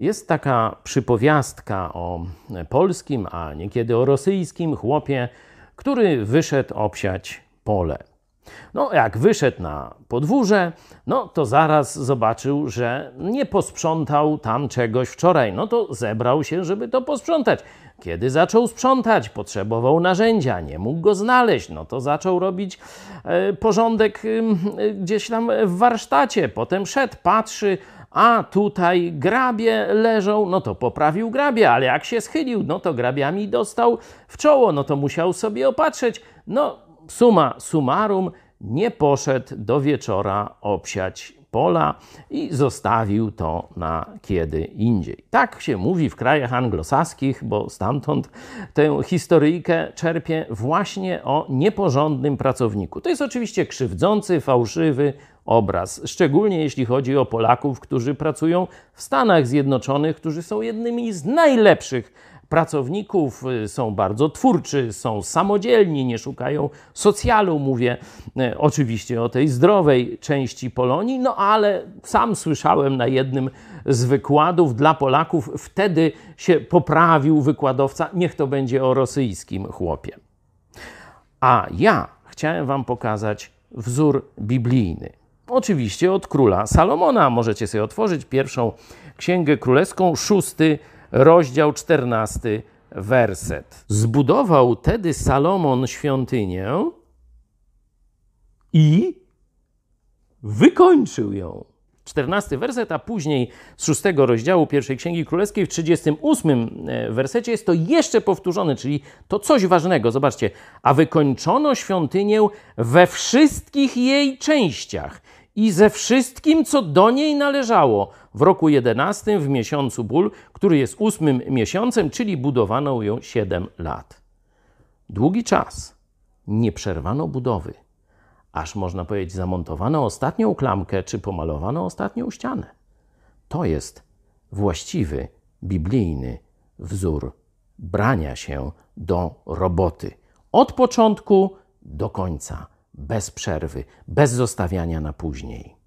Jest taka przypowiastka o polskim, a niekiedy o rosyjskim chłopie, który wyszedł obsiać pole. No, jak wyszedł na podwórze, no to zaraz zobaczył, że nie posprzątał tam czegoś wczoraj. No to zebrał się, żeby to posprzątać. Kiedy zaczął sprzątać, potrzebował narzędzia, nie mógł go znaleźć, no to zaczął robić e, porządek gdzieś tam w warsztacie. Potem szedł, patrzy, a tutaj grabie leżą, no to poprawił grabie, ale jak się schylił, no to grabiami dostał w czoło, no to musiał sobie opatrzeć. No, suma summarum, nie poszedł do wieczora obsiać pola i zostawił to na kiedy indziej. Tak się mówi w krajach anglosaskich, bo stamtąd tę historyjkę czerpie właśnie o nieporządnym pracowniku. To jest oczywiście krzywdzący, fałszywy obraz, szczególnie jeśli chodzi o Polaków, którzy pracują w Stanach Zjednoczonych, którzy są jednymi z najlepszych pracowników, y, są bardzo twórczy, są samodzielni, nie szukają socjalu. Mówię y, oczywiście o tej zdrowej części Polonii, no ale sam słyszałem na jednym z wykładów dla Polaków, wtedy się poprawił wykładowca, niech to będzie o rosyjskim chłopie. A ja chciałem Wam pokazać wzór biblijny. Oczywiście od króla Salomona. Możecie sobie otworzyć pierwszą księgę królewską, szósty rozdział 14, werset. Zbudował tedy Salomon świątynię i wykończył ją. 14 werset, a później z 6 rozdziału pierwszej Księgi Królewskiej w 38 e, wersecie jest to jeszcze powtórzone, czyli to coś ważnego. Zobaczcie, a wykończono świątynię we wszystkich jej częściach i ze wszystkim, co do niej należało. W roku 11 w miesiącu ból, który jest ósmym miesiącem, czyli budowano ją 7 lat. Długi czas. Nie przerwano budowy, aż można powiedzieć zamontowano ostatnią klamkę czy pomalowano ostatnią ścianę. To jest właściwy biblijny wzór brania się do roboty. Od początku do końca bez przerwy, bez zostawiania na później.